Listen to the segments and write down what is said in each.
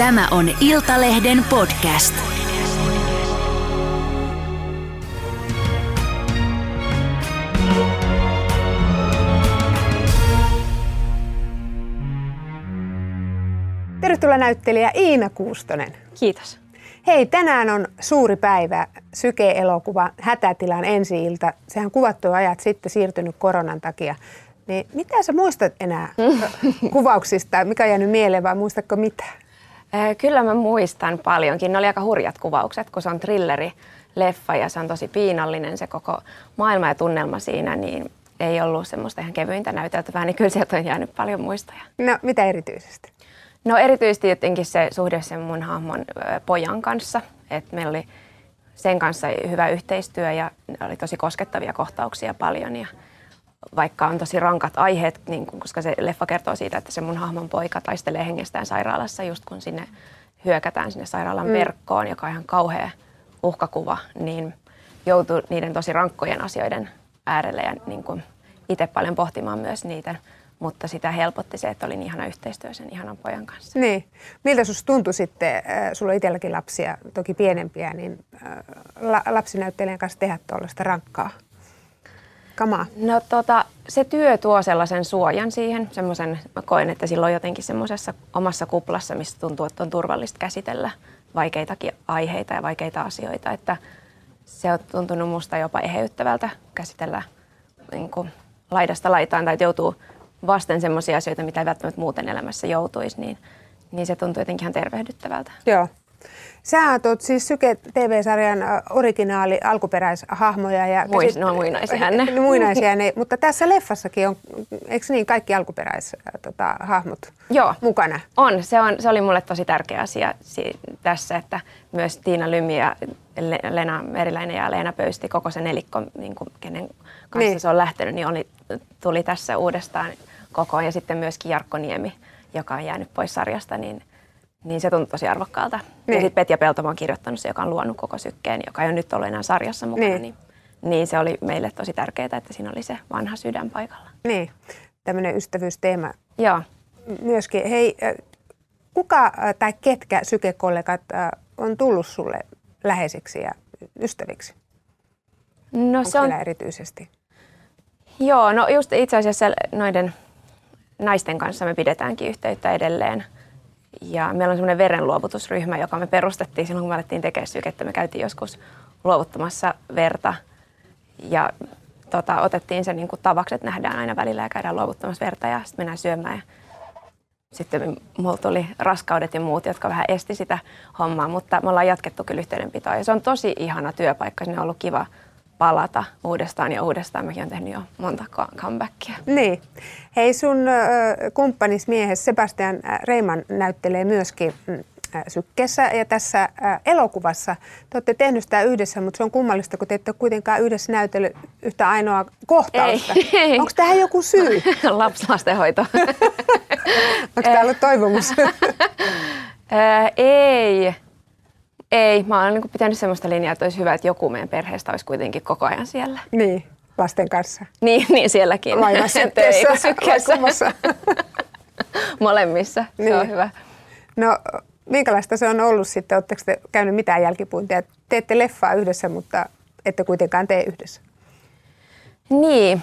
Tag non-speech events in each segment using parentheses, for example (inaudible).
Tämä on Iltalehden podcast. Tervetuloa näyttelijä Iina Kuustonen. Kiitos. Hei, tänään on suuri päivä. Syke-elokuva Hätätilan ensi-ilta. Sehän kuvattu jo ajat sitten siirtynyt koronan takia. Niin mitä sä muistat enää (laughs) kuvauksista? Mikä on jäänyt mieleen vai muistatko mitä? Äh, Kyllä mä muistan paljonkin. Ne oli aika hurjat kuvaukset, kun se on thrilleri leffa ja se on tosi piinallinen se koko maailma ja tunnelma siinä, niin ei ollut semmoista ihan kevyintä näyteltävää, niin kyllä sieltä on jäänyt paljon muistoja. No, mitä erityisesti? No erityisesti jotenkin se suhde sen mun hahmon pojan kanssa, että meillä oli sen kanssa hyvä yhteistyö ja oli tosi koskettavia kohtauksia paljon ja vaikka on tosi rankat aiheet, niin kun, koska se leffa kertoo siitä, että se mun hahmon poika taistelee hengestään sairaalassa just kun sinne hyökätään sinne sairaalan mm. verkkoon, joka on ihan kauhea uhkakuva, niin joutuu niiden tosi rankkojen asioiden äärelle ja niin kuin itse paljon pohtimaan myös niitä, mutta sitä helpotti se, että oli niin ihana yhteistyö sen ihanan pojan kanssa. Niin. Miltä susta tuntui sitten, äh, sulla on itselläkin lapsia, toki pienempiä, niin äh, la- lapsinäyttelijän kanssa tehdä tuollaista rankkaa kamaa? No tota, se työ tuo sellaisen suojan siihen, semmoisen, mä koen, että silloin jotenkin semmoisessa omassa kuplassa, missä tuntuu, että on turvallista käsitellä vaikeitakin aiheita ja vaikeita asioita, että se on tuntunut musta jopa eheyttävältä käsitellä niin kuin laidasta laitaan tai että joutuu vasten semmoisia asioita, mitä ei välttämättä muuten elämässä joutuisi, niin, niin se tuntuu jotenkin ihan tervehdyttävältä. Joo. Sä oot siis Syke TV-sarjan originaali alkuperäishahmoja. Ja Muis, no muinaisia ne. Muinaisia ne, (laughs) mutta tässä leffassakin on, eikö niin, kaikki alkuperäishahmot tota, hahmot Joo. mukana? On. Se, on. se oli mulle tosi tärkeä asia si- tässä, että myös Tiina Lymi ja Le- Lena Meriläinen ja Leena Pöysti, koko se nelikko, niin kuin, kenen kanssa niin. se on lähtenyt, niin oli, tuli tässä uudestaan kokoon. Ja sitten myöskin Jarkko Niemi, joka on jäänyt pois sarjasta, niin, niin se tuntui tosi arvokkaalta. Niin. Ja sitten Petja Peltomo on kirjoittanut se, joka on luonut koko sykkeen, joka ei ole nyt ollut enää sarjassa mukana. Niin. Niin, niin se oli meille tosi tärkeää, että siinä oli se vanha sydän paikalla. Niin, tämmöinen ystävyysteema Joo. myöskin. Hei, kuka tai ketkä Syke-kollegat on tullut sulle läheisiksi ja ystäviksi? No Onko se on erityisesti? Joo, no just itse asiassa noiden naisten kanssa me pidetäänkin yhteyttä edelleen. Ja meillä on semmoinen verenluovutusryhmä, joka me perustettiin silloin, kun me alettiin tekemään sykettä. Me käytiin joskus luovuttamassa verta ja tota, otettiin se niin kuin tavaksi, että nähdään aina välillä ja käydään luovuttamassa verta ja sitten mennään syömään. Ja sitten mulla tuli raskaudet ja muut, jotka vähän esti sitä hommaa, mutta me ollaan jatkettu kyllä yhteydenpitoa. Ja se on tosi ihana työpaikka, sinne on ollut kiva palata uudestaan ja uudestaan. Mäkin olen tehnyt jo monta co- comebackia. Niin. Hei, sun kumppanis miehes Sebastian Reiman näyttelee myöskin mm, Sykkeessä ja tässä elokuvassa. Te olette tehnyt sitä yhdessä, mutta se on kummallista, kun te ette ole kuitenkaan yhdessä näytellyt yhtä ainoa kohtausta. Ei, ei. Onko tähän joku syy? (laughs) Lapslastenhoito. (laughs) Onko tämä ollut toivomus? (laughs) Ei. Ei. Mä oon niin pitänyt semmoista linjaa, että olisi hyvä, että joku meidän perheestä olisi kuitenkin koko ajan siellä. niin, lasten kanssa. Niin, niin sielläkin. Vai (laughs) sykkeessä, vai sykkeessä. kummassa? (laughs) Molemmissa. Se Niin. on hyvä. No, minkälaista se on ollut sitten? Oletteko te käynyt mitään jälkipuintia? Teette leffaa yhdessä, mutta ette kuitenkaan tee yhdessä. Niin.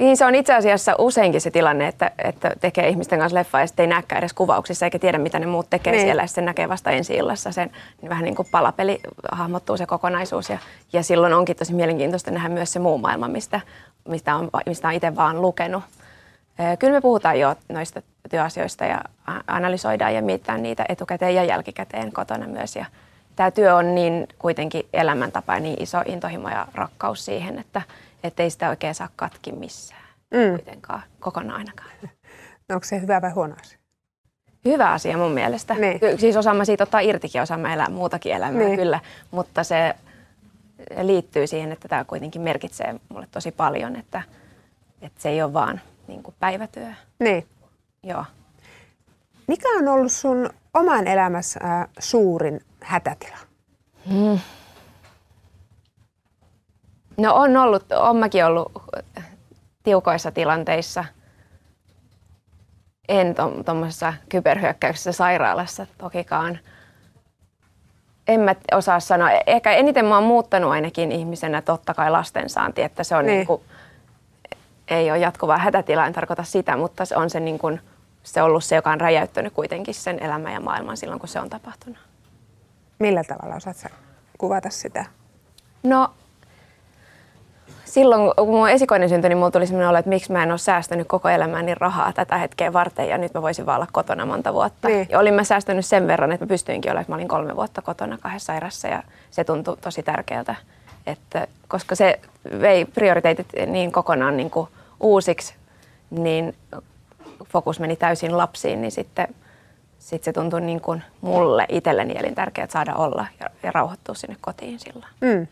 Niin se on itse asiassa useinkin se tilanne, että, että tekee ihmisten kanssa leffaa ja sitten ei näkään edes kuvauksissa eikä tiedä, mitä ne muut tekee Niin. siellä. Ja sitten näkee vasta ensi illassa sen, niin vähän niin kuin palapeli hahmottuu se kokonaisuus. Ja, ja silloin onkin tosi mielenkiintoista nähdä myös se muu maailma, mistä, mistä on, mistä on itse vaan lukenut. Kyllä me puhutaan jo noista työasioista ja analysoidaan ja mietitään niitä etukäteen ja jälkikäteen kotona myös. Ja tämä työ on niin kuitenkin elämäntapa ja niin iso intohimo ja rakkaus siihen, että ei sitä oikein saa katki missään Mm. kuitenkaan kokonaan ainakaan. (laughs) No, onko se hyvä vai huono asia? Hyvä asia mun mielestä. Niin. Ky- Siis osaamme siitä ottaa irtikin, osaamme elää muutakin elämää Niin. kyllä, mutta se liittyy siihen, että tämä kuitenkin merkitsee mulle tosi paljon, että, että se ei ole vaan niin kuin päivätyö. Niin. Joo. Mikä on ollut sun oman elämässä äh, suurin hätätila? No on ollut, on mäkin ollut tiukoissa tilanteissa. en tuommoisessa kyberhyökkäyksessä sairaalassa tokikaan. En mä osaa sanoa. Ehkä eniten mä oon muuttanut ainakin ihmisenä totta kai lastensaanti, että se on niin. Niin kuin, ei ole jatkuvaa hätätilaa, en tarkoita sitä, mutta se on se, niin kuin, se ollut se, joka on räjäyttänyt kuitenkin sen elämän ja maailman silloin, kun se on tapahtunut. Millä tavalla osaat kuvata sitä? No silloin, kun mun esikoinen syntyi, niin mulla tuli sellainen olo, että miksi mä en ole säästänyt koko elämäni rahaa tätä hetkeä varten ja nyt mä voisin vaan olla kotona monta vuotta. Niin. Ja olin mä säästänyt sen verran, että mä pystyinkin olemaan, että mä olin kolme vuotta kotona kahdessa sairassa ja se tuntui tosi tärkeältä. Että, koska se vei prioriteetit niin kokonaan niin kuin uusiksi, niin fokus meni täysin lapsiin, niin sitten sit se tuntui niin kuin mulle itselleni elintärkeää saada olla ja, ja rauhoittua sinne kotiin silloin. Mm.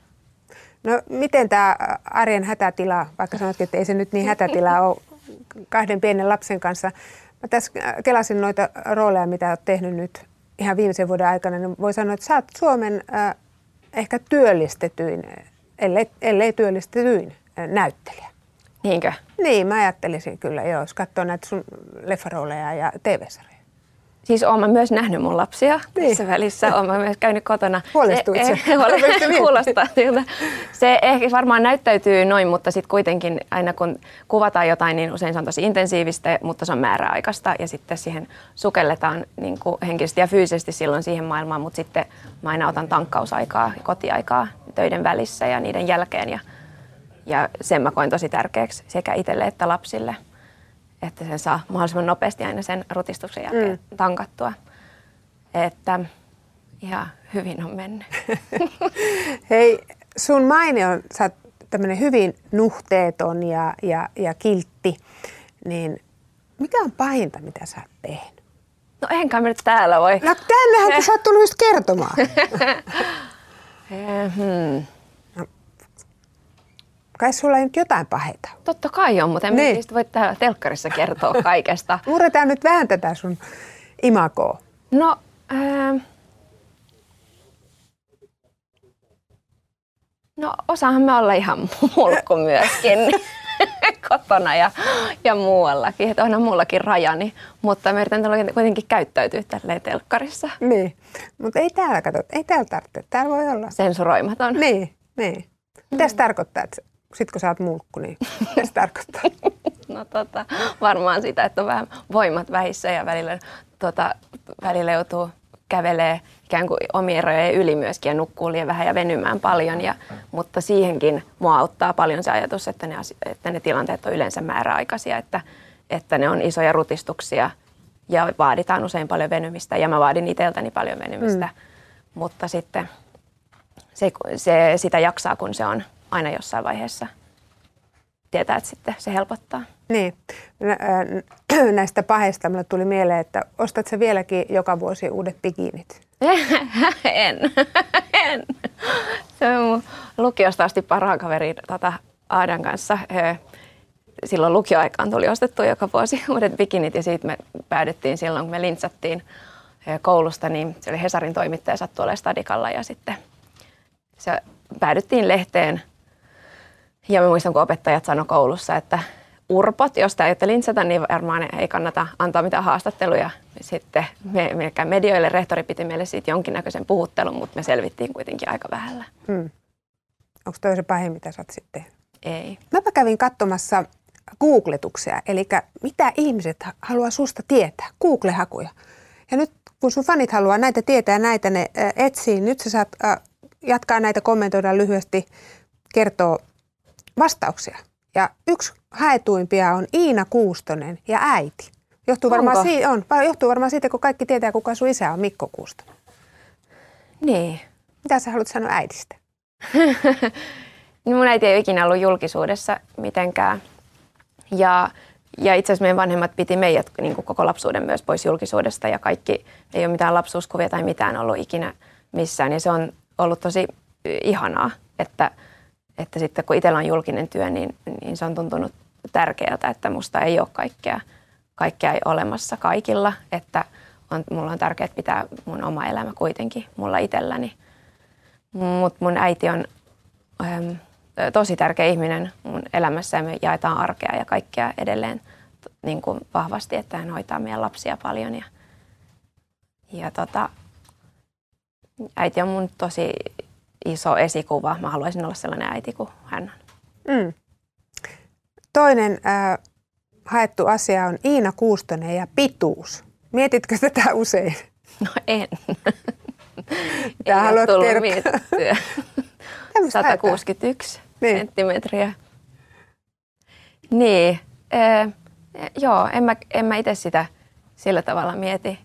No miten tämä arjen hätätila, vaikka sanotkin, että ei se nyt niin hätätila ole kahden pienen lapsen kanssa. Mä tässä kelasin noita rooleja, mitä olet tehnyt nyt ihan viimeisen vuoden aikana, niin voi sanoa, että sä oot Suomen äh, ehkä työllistetyin, ellei, ellei työllistetyin äh, näyttelijä. Niinkö? Niin, mä ajattelisin kyllä, joo, jos katsoo näitä sun leffarooleja ja TV-sarjoja. Siis olen myös nähnyt mun lapsia niin. tässä välissä. Olen myös käynyt kotona. Huolestuit se? Eh, kuulostaa siltä. Se ehkä varmaan näyttäytyy noin, mutta sitten kuitenkin aina kun kuvataan jotain, niin usein se on tosi intensiivistä, mutta se on määräaikaista. Ja sitten siihen sukelletaan niin kuin henkisesti ja fyysisesti silloin siihen maailmaan, mutta sitten mä aina otan tankkausaikaa, kotiaikaa töiden välissä ja niiden jälkeen. Ja, ja sen mä koen tosi tärkeäksi sekä itselle että lapsille – että sen saa mahdollisimman nopeasti aina sen rutistuksen jälkeen mm. tankattua. Että ihan hyvin on mennyt. (laughs) Hei, sun maine on, sä oot tämmöinen hyvin nuhteeton ja, ja, ja kiltti, niin mikä on pahinta, mitä sä oot tehnyt? No enkä mä nyt täällä voi. No tännehän sä oot tullut just kertomaan. (laughs) Eh, hmm. Kai sulla ei nyt jotain paheita. Totta kai on, mutta en niin. voi täällä telkkarissa kertoa (laughs) kaikesta. Murretaan nyt vähän tätä sun imakoa. No, ää... no osaahan me olla ihan mulkku (laughs) myöskin (laughs) kotona ja, ja muuallakin. Että onhan mullakin rajani, mutta mä yritän kuitenkin käyttäytyä tälleen telkkarissa. Niin, mutta ei täällä kato, ei täällä tarvitse. Täällä voi olla. Sensuroimaton. Niin, niin. Mitä mm. tarkoittaa, että sitten kun sä oot mulkku, niin mitä se tarkoittaa? (laughs) No tota, varmaan sitä, että on vähän voimat vähissä ja välillä, tota, välillä joutuu kävelee ikään kuin omien rajojen yli myöskin ja nukkuu liian vähän ja venymään paljon. Ja, mutta siihenkin mua auttaa paljon se ajatus, että ne, että ne tilanteet on yleensä määräaikaisia, että, että ne on isoja rutistuksia ja vaaditaan usein paljon venymistä ja mä vaadin itseltäni paljon venymistä. Mm. Mutta sitten se, se, sitä jaksaa, kun se on aina jossain vaiheessa tietää, että sitten se helpottaa. Niin. (clears throat) Näistä paheista minulle tuli mieleen, että ostat se vieläkin joka vuosi uudet bikinit? (laughs) en. (laughs) en. Se on mun lukiosta asti parhaan kaveri tota, Aadan kanssa. Silloin lukioaikaan tuli ostettu joka vuosi (laughs) uudet bikinit ja siitä me päädyttiin silloin, kun me lintsattiin koulusta, niin se oli Hesarin toimittaja sattui olemaan stadikalla ja sitten se päädyttiin lehteen ja mä muistan, kun opettajat sanoi koulussa, että urpot, jos tämä aiotte lintsata, niin varmaan ei kannata antaa mitään haastatteluja. Sitten me, medioille rehtori piti meille siitä jonkinnäköisen puhuttelun, mutta me selvittiin kuitenkin aika vähällä. Hmm. Onko toi se pahin, mitä sä oot sitten Ei. Mäpä kävin katsomassa googletuksia, eli mitä ihmiset haluaa susta tietää, Google-hakuja. Ja nyt kun sun fanit haluaa näitä tietää ja näitä ne etsii, nyt sä saat jatkaa näitä, kommentoida lyhyesti, kertoo vastauksia. Ja yksi haetuimpia on Iina Kuustonen ja äiti. Johtuu varmaan, siitä, on, johtuu varmaan siitä, kun kaikki tietää, kuka sun isä on, Mikko Kuustonen. Niin. Mitä sä haluat sanoa äidistä? (laughs) No mun äiti ei ole ikinä ollut julkisuudessa mitenkään. Ja, ja itse asiassa meidän vanhemmat piti meidät niin kuin koko lapsuuden myös pois julkisuudesta ja kaikki, ei ole mitään lapsuuskuvia tai mitään ollut ikinä missään. Ja se on ollut tosi ihanaa, että – että sitten kun itsellä on julkinen työ, niin, niin se on tuntunut tärkeältä, että musta ei ole kaikkea, kaikkea ei olemassa kaikilla, että on, mulla on tärkeää pitää mun oma elämä kuitenkin mulla itselläni. Mutta mun äiti on äm, tosi tärkeä ihminen mun elämässä ja me jaetaan arkea ja kaikkea edelleen niin kuin vahvasti, että hän hoitaa meidän lapsia paljon. Ja, ja tota, äiti on mun tosi iso esikuva. Mä haluaisin olla sellainen äiti kuin hän on. Mm. Toinen äh, haettu asia on Iina Kuustonen ja pituus. Mietitkö tätä usein? No en. (laughs) Mitä haluat mietittyä. (laughs) 161 niin. senttimetriä. Niin, äh, joo, en mä, en mä itse sitä sillä tavalla mieti.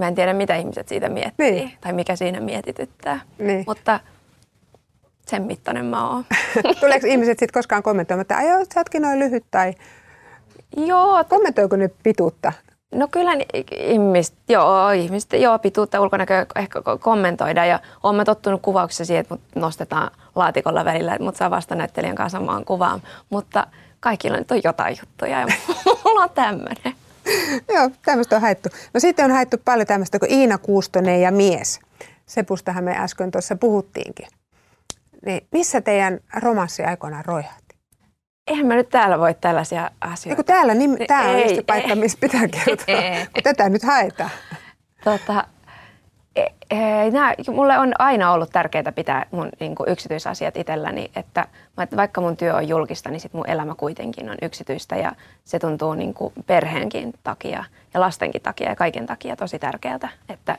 Mä en tiedä, mitä ihmiset siitä miettii niin. tai mikä siinä mietityttää. Niin. Mutta sen mittainen mä oon. (laughs) Tuleeko ihmiset sitten koskaan kommentoimaan, että joo, sä ootkin noin lyhyt tai... Joo. Kommentoiko ne pituutta? No kyllä ihmiset, joo, ihmiset, joo, pituutta ulkonäköä ehkä kommentoida ja olen mä tottunut kuvauksessa siihen, että mut nostetaan laatikolla välillä, että mut saa vasta näyttelijän kanssa samaan kuvaan, mutta kaikilla nyt on jotain juttuja ja (laughs) mulla on tämmöinen. (laughs) joo, tämmöistä on haettu. No sitten on haettu paljon tämmöistä kuin Iina Kuustonen ja mies. Sepustahan me äsken tuossa puhuttiinkin. Niin missä teidän romanssi aikoinaan roihahti? Eihän mä nyt täällä voi tällaisia asioita. Eiku täällä, niin, tää on just se paikka, missä pitää (laughs) kertoa, ei, kun tätä nyt haetaan. Tota, e, e, nää, mulle on aina ollut tärkeää pitää mun niin kuin yksityisasiat itselläni, että vaikka mun työ on julkista, niin sit mun elämä kuitenkin on yksityistä ja se tuntuu niin kuin perheenkin takia ja lastenkin takia ja kaiken takia tosi tärkeältä, että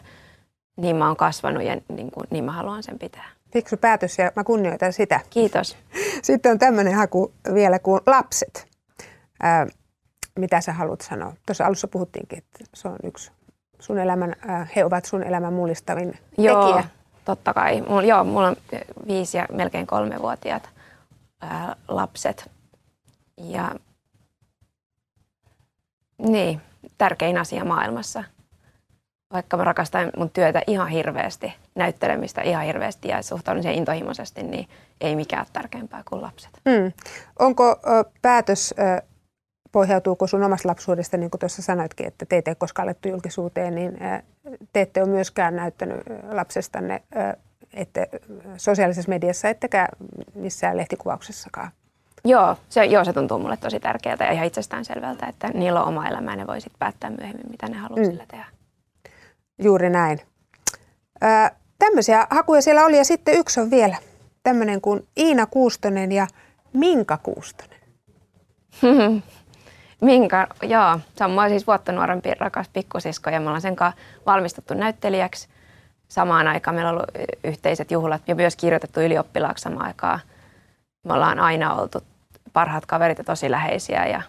niin mä oon kasvanut ja niin, kuin, niin mä haluan sen pitää. Fiksu päätös ja mä kunnioitan sitä. Kiitos. (laughs) Sitten on tämmöinen haku vielä kuin lapset. Ää, mitä sä haluat sanoa? Tuossa alussa puhuttiinkin, että se on yksi sun elämän, ää, he ovat sun elämän mullistavin joo, tekijä. totta kai. Mulla, joo, mulla on viisi ja melkein kolmevuotiaat ää, lapset. Ja niin, tärkein asia maailmassa – vaikka mä rakastan mun työtä ihan hirveästi, näyttelemistä ihan hirveästi ja suhtaudun siihen intohimoisesti, niin ei mikään ole tärkeämpää kuin lapset. Mm. Onko ö, päätös, ö, pohjautuuko sun omasta lapsuudesta, niin kuin tuossa sanoitkin, että te ette koskaan alettu julkisuuteen, niin ö, te ette ole myöskään näyttänyt lapsestanne ö, ette sosiaalisessa mediassa, ettekä missään lehtikuvauksessakaan? Joo se, joo, se tuntuu mulle tosi tärkeältä ja ihan itsestäänselvältä, että niillä on oma elämä ja ne voi sitten päättää myöhemmin, mitä ne haluaa mm. sillä tehdä. Juuri näin. Öö, tämmöisiä hakuja siellä oli ja sitten yksi on vielä tämmöinen kuin Iina Kuustonen ja Minka Kuustonen. (laughs) Minka, joo. Se on siis vuotta nuorempi rakas pikkusisko ja me ollaan sen kanssa valmistuttu näyttelijäksi. Samaan aikaan meillä on ollut yhteiset juhlat ja myös kirjoitettu ylioppilaaksi samaan aikaan. Me ollaan aina oltu parhaat kaverit ja tosi läheisiä ja,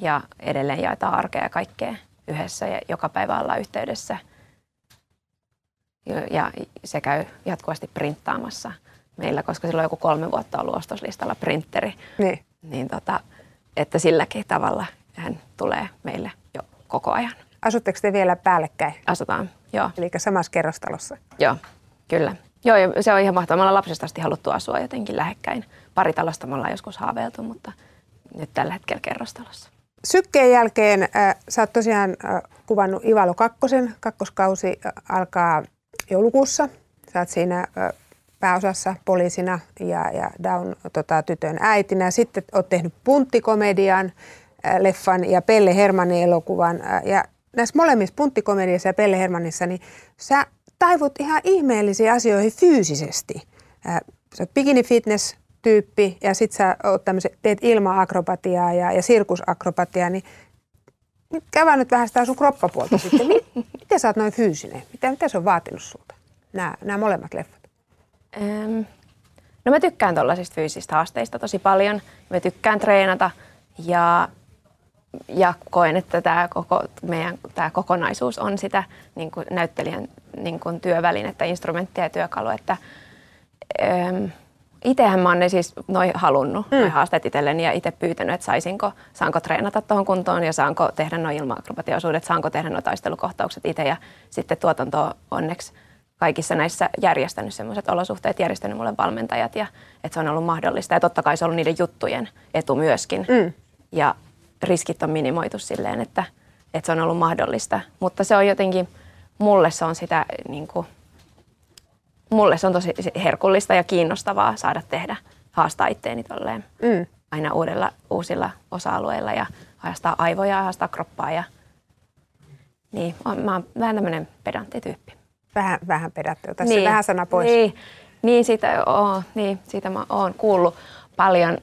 ja edelleen jaetaan arkea ja kaikkea yhdessä ja joka päivä ollaan yhteydessä – ja se käy jatkuvasti printtaamassa meillä, koska silloin joku kolme vuotta ollut ostoslistalla printeri. Niin. niin tota, että silläkin tavalla hän tulee meille jo koko ajan. Asutteko te vielä päällekkäin? Asutaan, joo. Eli samassa kerrostalossa? Joo, kyllä. Joo, ja se on ihan mahtavaa. Me ollaan lapsesta asti haluttu asua jotenkin lähekkäin. Pari talosta me ollaan joskus haaveiltu, mutta nyt tällä hetkellä kerrostalossa. Sykkeen jälkeen äh, sä oot tosiaan äh, kuvannut Ivalo kakkosen. Kakkoskausi äh, alkaa joulukuussa. Sä oot siinä pääosassa poliisina ja, ja Down-tytön tota, äitinä. Sitten oot tehnyt punttikomedian, leffan ja Pelle Hermannin elokuvan. Ja näissä molemmissa punttikomediassa ja Pelle Hermannissa, niin sä taivut ihan ihmeellisiin asioihin fyysisesti. Sä oot bikini fitness tyyppi ja sit sä oot teet ilma-akrobatiaa ja, ja sirkusakrobatiaa, niin nyt käydään nyt vähän sitä sun kroppapuolta sitten. (laughs) Miten sä oot noin fyysinen? Mitä, mitä se on vaatinut sulta, nämä, nämä molemmat leffat? Ähm, no mä tykkään tuollaisista fyysisistä haasteista tosi paljon. Mä tykkään treenata ja, ja koen, että tämä koko, meidän tämä kokonaisuus on sitä niin kuin näyttelijän niin kuin työvälinettä, instrumenttia ja työkalu. Että, ähm, Itsehän mä oon ne siis noin halunnut, mm. noin haasteet itselleni ja itse pyytänyt, että saisinko, saanko treenata tuohon kuntoon ja saanko tehdä noin ilma-akrobatiaosuudet, saanko tehdä noin taistelukohtaukset itse ja sitten tuotanto onneksi kaikissa näissä järjestänyt sellaiset olosuhteet, järjestänyt mulle valmentajat ja että se on ollut mahdollista. Ja totta kai se on ollut niiden juttujen etu myöskin. Mm. Ja riskit on minimoitu silleen, että, että se on ollut mahdollista. Mutta se on jotenkin, mulle se on sitä niin kuin, mulle se on tosi herkullista ja kiinnostavaa saada tehdä, haastaa itteeni tolleen mm. aina uudella, uusilla osa-alueilla ja haastaa aivoja ja haastaa kroppaa. Ja, niin, mä oon vähän tämmöinen pedanttityyppi. Vähän, vähän pedatti, ota niin, vähän sana pois. Niin, niin, siitä, oo, niin, siitä mä oon kuullut paljon,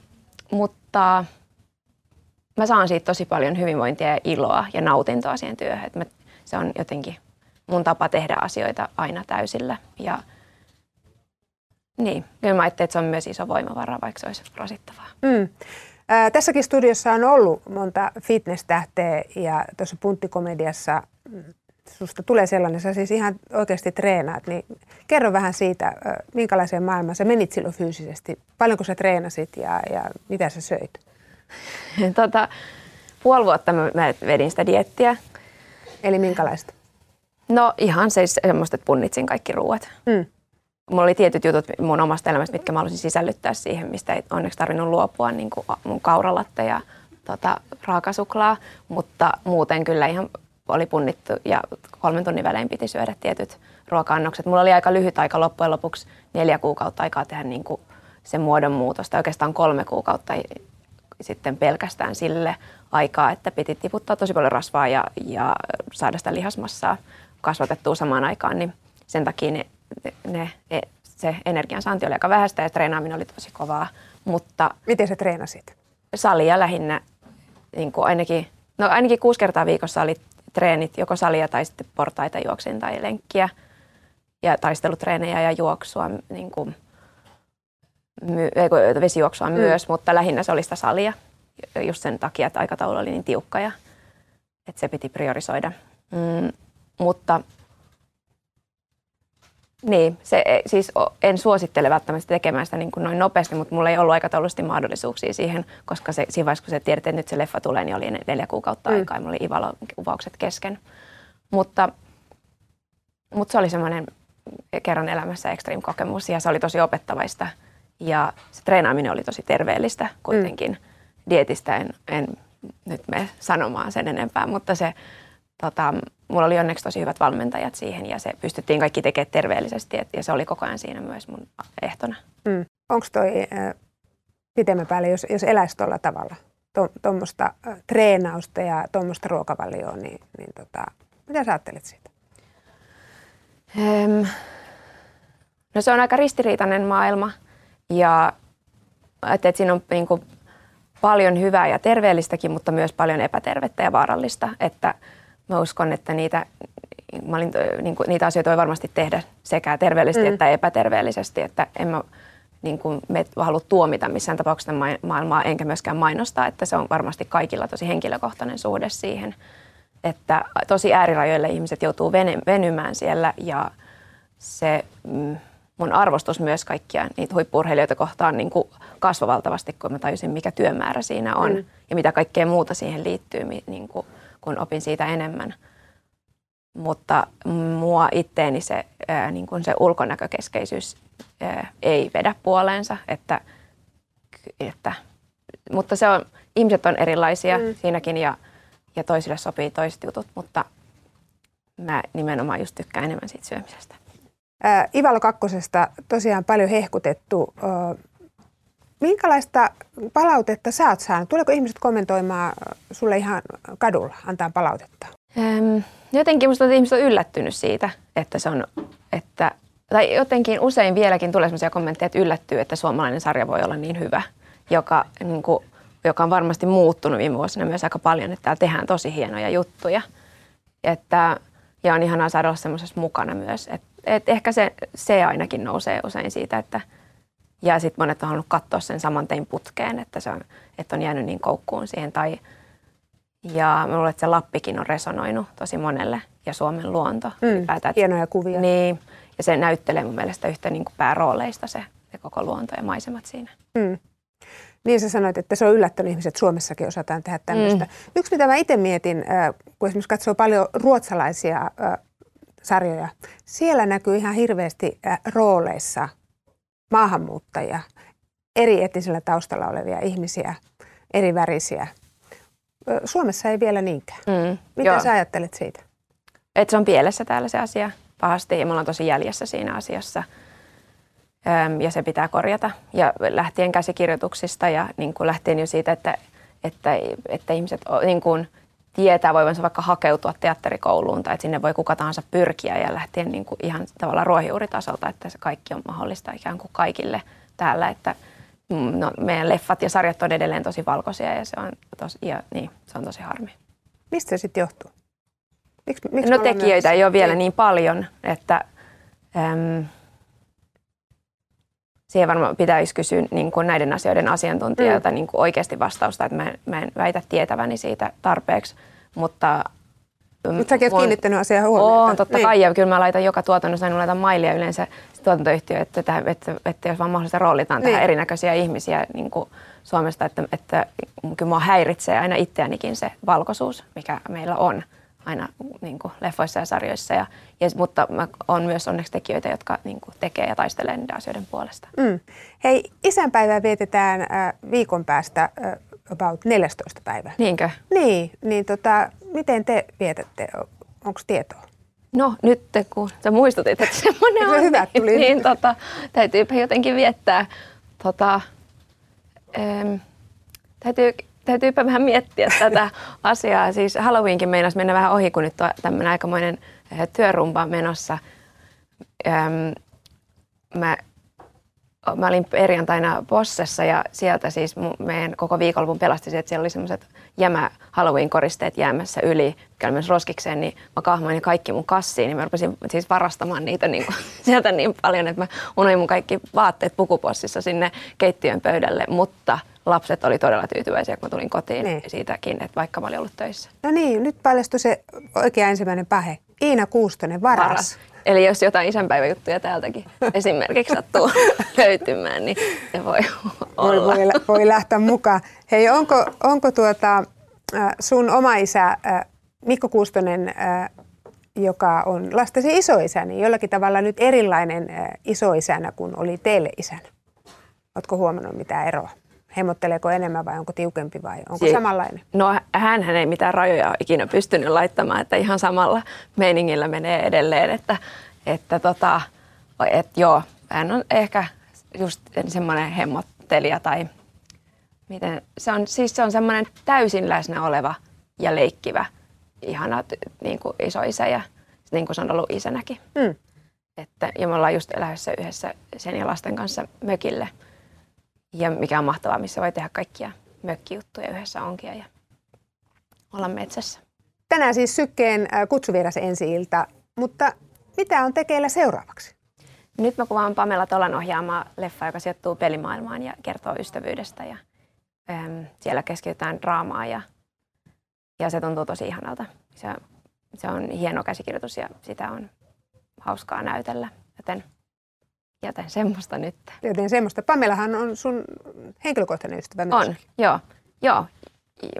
mutta mä saan siitä tosi paljon hyvinvointia ja iloa ja nautintoa siihen työhön. Että mä, se on jotenkin mun tapa tehdä asioita aina täysillä. Ja niin, kyllä mä ajattelin, että se on myös iso voimavara, vaikka se olisi rasittavaa. Mm. Ää, tässäkin studiossa on ollut monta fitness-tähteä ja tuossa punttikomediassa susta tulee sellainen, sä siis ihan oikeasti treenaat, niin kerro vähän siitä, minkälaiseen maailmaan sä menit silloin fyysisesti, paljonko sä treenasit ja, ja mitä sä söit? (laughs) tota, puoli vuotta mä vedin sitä diettiä. Eli minkälaista? No ihan siis semmoista, että punnitsin kaikki ruuat. Mm. Mulla oli tietyt jutut mun omasta elämästä, mitkä mä halusin sisällyttää siihen, mistä ei onneksi tarvinnut luopua, niin kuin mun kauralatte ja tota, raakasuklaa, mutta muuten kyllä ihan oli punnittu ja kolmen tunnin välein piti syödä tietyt ruoka-annokset. Mulla oli aika lyhyt aika loppujen lopuksi neljä kuukautta aikaa tehdä niin kuin sen muodonmuutosta, oikeastaan kolme kuukautta sitten pelkästään sille aikaa, että piti tiputtaa tosi paljon rasvaa ja, ja saada sitä lihasmassaa kasvatettua samaan aikaan, niin sen takia ne, ne, e, se energiansaanti oli aika vähäistä ja treenaaminen oli tosi kovaa. Mutta Miten sä treenasit? Salia lähinnä, niin kuin ainakin, no ainakin kuusi kertaa viikossa oli treenit, joko salia tai sitten portaita juoksin tai lenkkiä ja taistelutreenejä ja juoksua, niin kuin, my, vesijuoksua mm. myös, mutta lähinnä se oli sitä salia just sen takia, että aikataulu oli niin tiukka ja että se piti priorisoida. Mm, mutta niin, se, e, siis en suosittele välttämättä tekemään sitä niin kuin noin nopeasti, mutta mulla ei ollut aikataulullisesti mahdollisuuksia siihen, koska se, siinä vaiheessa, kun se tiedettiin, että nyt se leffa tulee, niin oli neljä kuukautta mm. aikaa ja mulla oli Ivalo-kuvaukset kesken. Mutta, mutta se oli semmoinen kerran elämässä extreme-kokemus ja se oli tosi opettavaista. Ja se treenaaminen oli tosi terveellistä kuitenkin. Mm. Dietistä en, en nyt mene sanomaan sen enempää, mutta se tota, mulla oli onneksi tosi hyvät valmentajat siihen ja se pystyttiin kaikki tekemään terveellisesti et, ja se oli koko ajan siinä myös mun ehtona. Mm. Onko toi äh, pitemmän päälle, jos, jos eläisi tuolla tavalla, tuommoista to, äh, treenausta ja tuommoista ruokavalioa, niin, niin tota, mitä sä ajattelet siitä? Öm, no se on aika ristiriitainen maailma ja että siinä on niin kuin, paljon hyvää ja terveellistäkin, mutta myös paljon epätervettä ja vaarallista, että mä uskon, että niitä, mä olin, niin kuin, niitä asioita voi varmasti tehdä sekä terveellisesti mm. että epäterveellisesti, että en mä niin kuin, me halua tuomita missään tapauksessa maailmaa, enkä myöskään mainostaa, että se on varmasti kaikilla tosi henkilökohtainen suhde siihen, että tosi äärirajoille ihmiset joutuu venymään siellä ja se mm, mun arvostus myös kaikkia niitä huippurheilijoita kohtaan niin kuin kasvoi valtavasti, kun mä tajusin, mikä työmäärä siinä on mm. ja mitä kaikkea muuta siihen liittyy, niin kuin, kun opin siitä enemmän. Mutta mua itteeni se, ää, niin kuin se ulkonäkökeskeisyys ää, ei vedä puoleensa, että, että, mutta se on, ihmiset on erilaisia mm. siinäkin ja, ja toisille sopii toiset jutut, mutta mä nimenomaan just tykkään enemmän siitä syömisestä. Ivalo kakkosesta tosiaan paljon hehkutettu. Minkälaista palautetta sä oot saanut? Tuleeko ihmiset kommentoimaan sulle ihan kadulla, antaa palautetta? Ähm, jotenkin musta että ihmiset on yllättynyt siitä, että se on, että, tai jotenkin usein vieläkin tulee sellaisia kommentteja, että yllättyy, että suomalainen sarja voi olla niin hyvä, joka, niin kuin, joka on varmasti muuttunut viime vuosina myös aika paljon, että täällä tehdään tosi hienoja juttuja. Että, ja on ihanaa saada olla semmoisessa mukana myös. Et, et ehkä se, se ainakin nousee usein siitä, että – ja sitten monet on halunnut katsoa sen saman tein putkeen, että, se on, että on jäänyt niin koukkuun siihen. Tai, ja mä luulen, että se Lappikin on resonoinut tosi monelle ja Suomen luonto. Mm, hienoja kuvia. Niin, ja se näyttelee mun mielestä yhtä niin kuin päärooleista se, se koko luonto ja maisemat siinä. Mm. Niin sä sanoit, että se on yllättänyt ihmiset, Suomessakin osataan tehdä tämmöistä. Mm. Yksi, mitä mä itse mietin, kun esimerkiksi katsoo paljon ruotsalaisia sarjoja, siellä näkyy ihan hirveästi rooleissa maahanmuuttajia, eri eettisellä taustalla olevia ihmisiä, eri värisiä. Suomessa ei vielä niinkään. Mm, Mitä joo. sä ajattelet siitä? Et se on pielessä täällä se asia pahasti ja me ollaan tosi jäljessä siinä asiassa. ja se pitää korjata. Ja lähtien käsikirjoituksista ja niin kuin lähtien jo siitä, että, että, että ihmiset niin kuin tietää voivansa vaikka hakeutua teatterikouluun tai että sinne voi kuka tahansa pyrkiä ja lähtien niin kuin ihan tavallaan ruohonjuuritasolta, että se kaikki on mahdollista ikään kuin kaikille täällä, että mm, no, meidän leffat ja sarjat on edelleen tosi valkoisia ja se on tosi, ja, niin, se on tosi harmi. Mistä se sitten johtuu? Miks, miks no tekijöitä ei ole vielä niin paljon, että äm, siihen varmaan pitäisi kysyä niin kuin näiden asioiden asiantuntijoilta mm. niin kuin oikeasti vastausta, että mä, mä en väitä tietäväni siitä tarpeeksi, mutta mutta säkin olet kiinnittänyt asiaan huomiota. On, totta niin. kai. Ja kyllä mä laitan joka tuotannossa, niin laitan mailia yleensä tuotantoyhtiö, että, että, että, että jos vaan mahdollista roolitaan niin. tähän erinäköisiä ihmisiä niin kuin Suomesta, että, että kyllä mua häiritsee aina itseänikin se valkoisuus, mikä meillä on aina niin kuin leffoissa ja sarjoissa. Ja, ja, mutta mä on myös onneksi tekijöitä, jotka niin kuin tekee ja taistelee niiden asioiden puolesta. Mm. Hei, isänpäivää vietetään äh, viikon päästä äh, about 14 päivää. Niinkö? Niin, niin tota, miten te vietätte? Onko tietoa? No nyt kun sä muistutit, että semmoinen on, hyvä, niin, tuli. niin tota, täytyypä jotenkin viettää. Tota, ähm, täytyy täytyypä vähän miettiä tätä asiaa. Siis Halloweenkin meinasi mennä vähän ohi, kun nyt on tämmöinen aikamoinen eh, työrumpa menossa. Öm, mä, mä olin perjantaina Possessa ja sieltä siis meidän koko viikonlopun pelasti se, että siellä oli semmoiset jämä Halloween-koristeet jäämässä yli, mikä myös roskikseen, niin mä kahmoin kaikki mun kassiin, niin mä rupesin siis varastamaan niitä niin kuin, (laughs) sieltä niin paljon, että mä unoin mun kaikki vaatteet pukupossissa sinne keittiön pöydälle, mutta – lapset oli todella tyytyväisiä, kun tulin kotiin niin. siitäkin, että vaikka mä olin ollut töissä. No niin, nyt paljastui se oikea ensimmäinen pahe. Iina Kuustonen, varas. varas. Eli jos jotain isänpäiväjuttuja täältäkin (laughs) esimerkiksi sattuu (laughs) löytymään, niin se voi olla. Voi, voi, voi lähteä mukaan. Hei, onko, onko tuota, sun oma isä Mikko Kuustonen, joka on lastesi isoisä, niin jollakin tavalla nyt erilainen isoisänä kuin oli teille isänä? Oletko huomannut mitään eroa? Hemotteleeko enemmän vai onko tiukempi vai onko si- samanlainen? No hän ei mitään rajoja ikinä pystynyt laittamaan, että ihan samalla meiningillä menee edelleen, että, että tota, et joo, hän on ehkä just semmoinen hemmottelija tai miten, se on, siis se on semmoinen täysin läsnä oleva ja leikkivä, ihana niin kuin isä ja niin kuin se on ollut isänäkin. Mm. Että, ja me ollaan just lähdössä yhdessä sen ja lasten kanssa mökille – ja mikä on mahtavaa, missä voi tehdä kaikkia mökkijuttuja yhdessä onkia ja olla metsässä. Tänään siis Sykkeen äh, kutsuvieras ensi ilta, mutta mitä on tekeillä seuraavaksi? Nyt mä kuvaan Pamela Tolan ohjaamaa leffa, joka sijoittuu pelimaailmaan ja kertoo ystävyydestä. Ja, äm, siellä keskitytään draamaa ja, ja se tuntuu tosi ihanalta. Se, se on hieno käsikirjoitus ja sitä on hauskaa näytellä. Joten Joten semmoista nyt. Joten semmoista. Pamelahan on sun henkilökohtainen ystävä myös. On, joo. joo.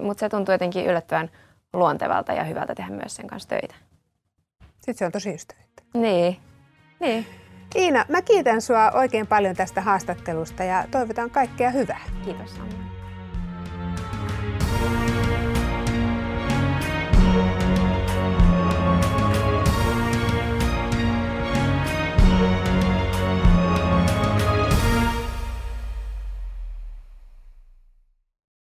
Mutta se tuntuu jotenkin yllättävän luontevalta ja hyvältä tehdä myös sen kanssa töitä. Sitten se on tosi ystävyyttä. Niin. niin. Iina, mä kiitän sua oikein paljon tästä haastattelusta ja toivotan kaikkea hyvää. Kiitos Sanna.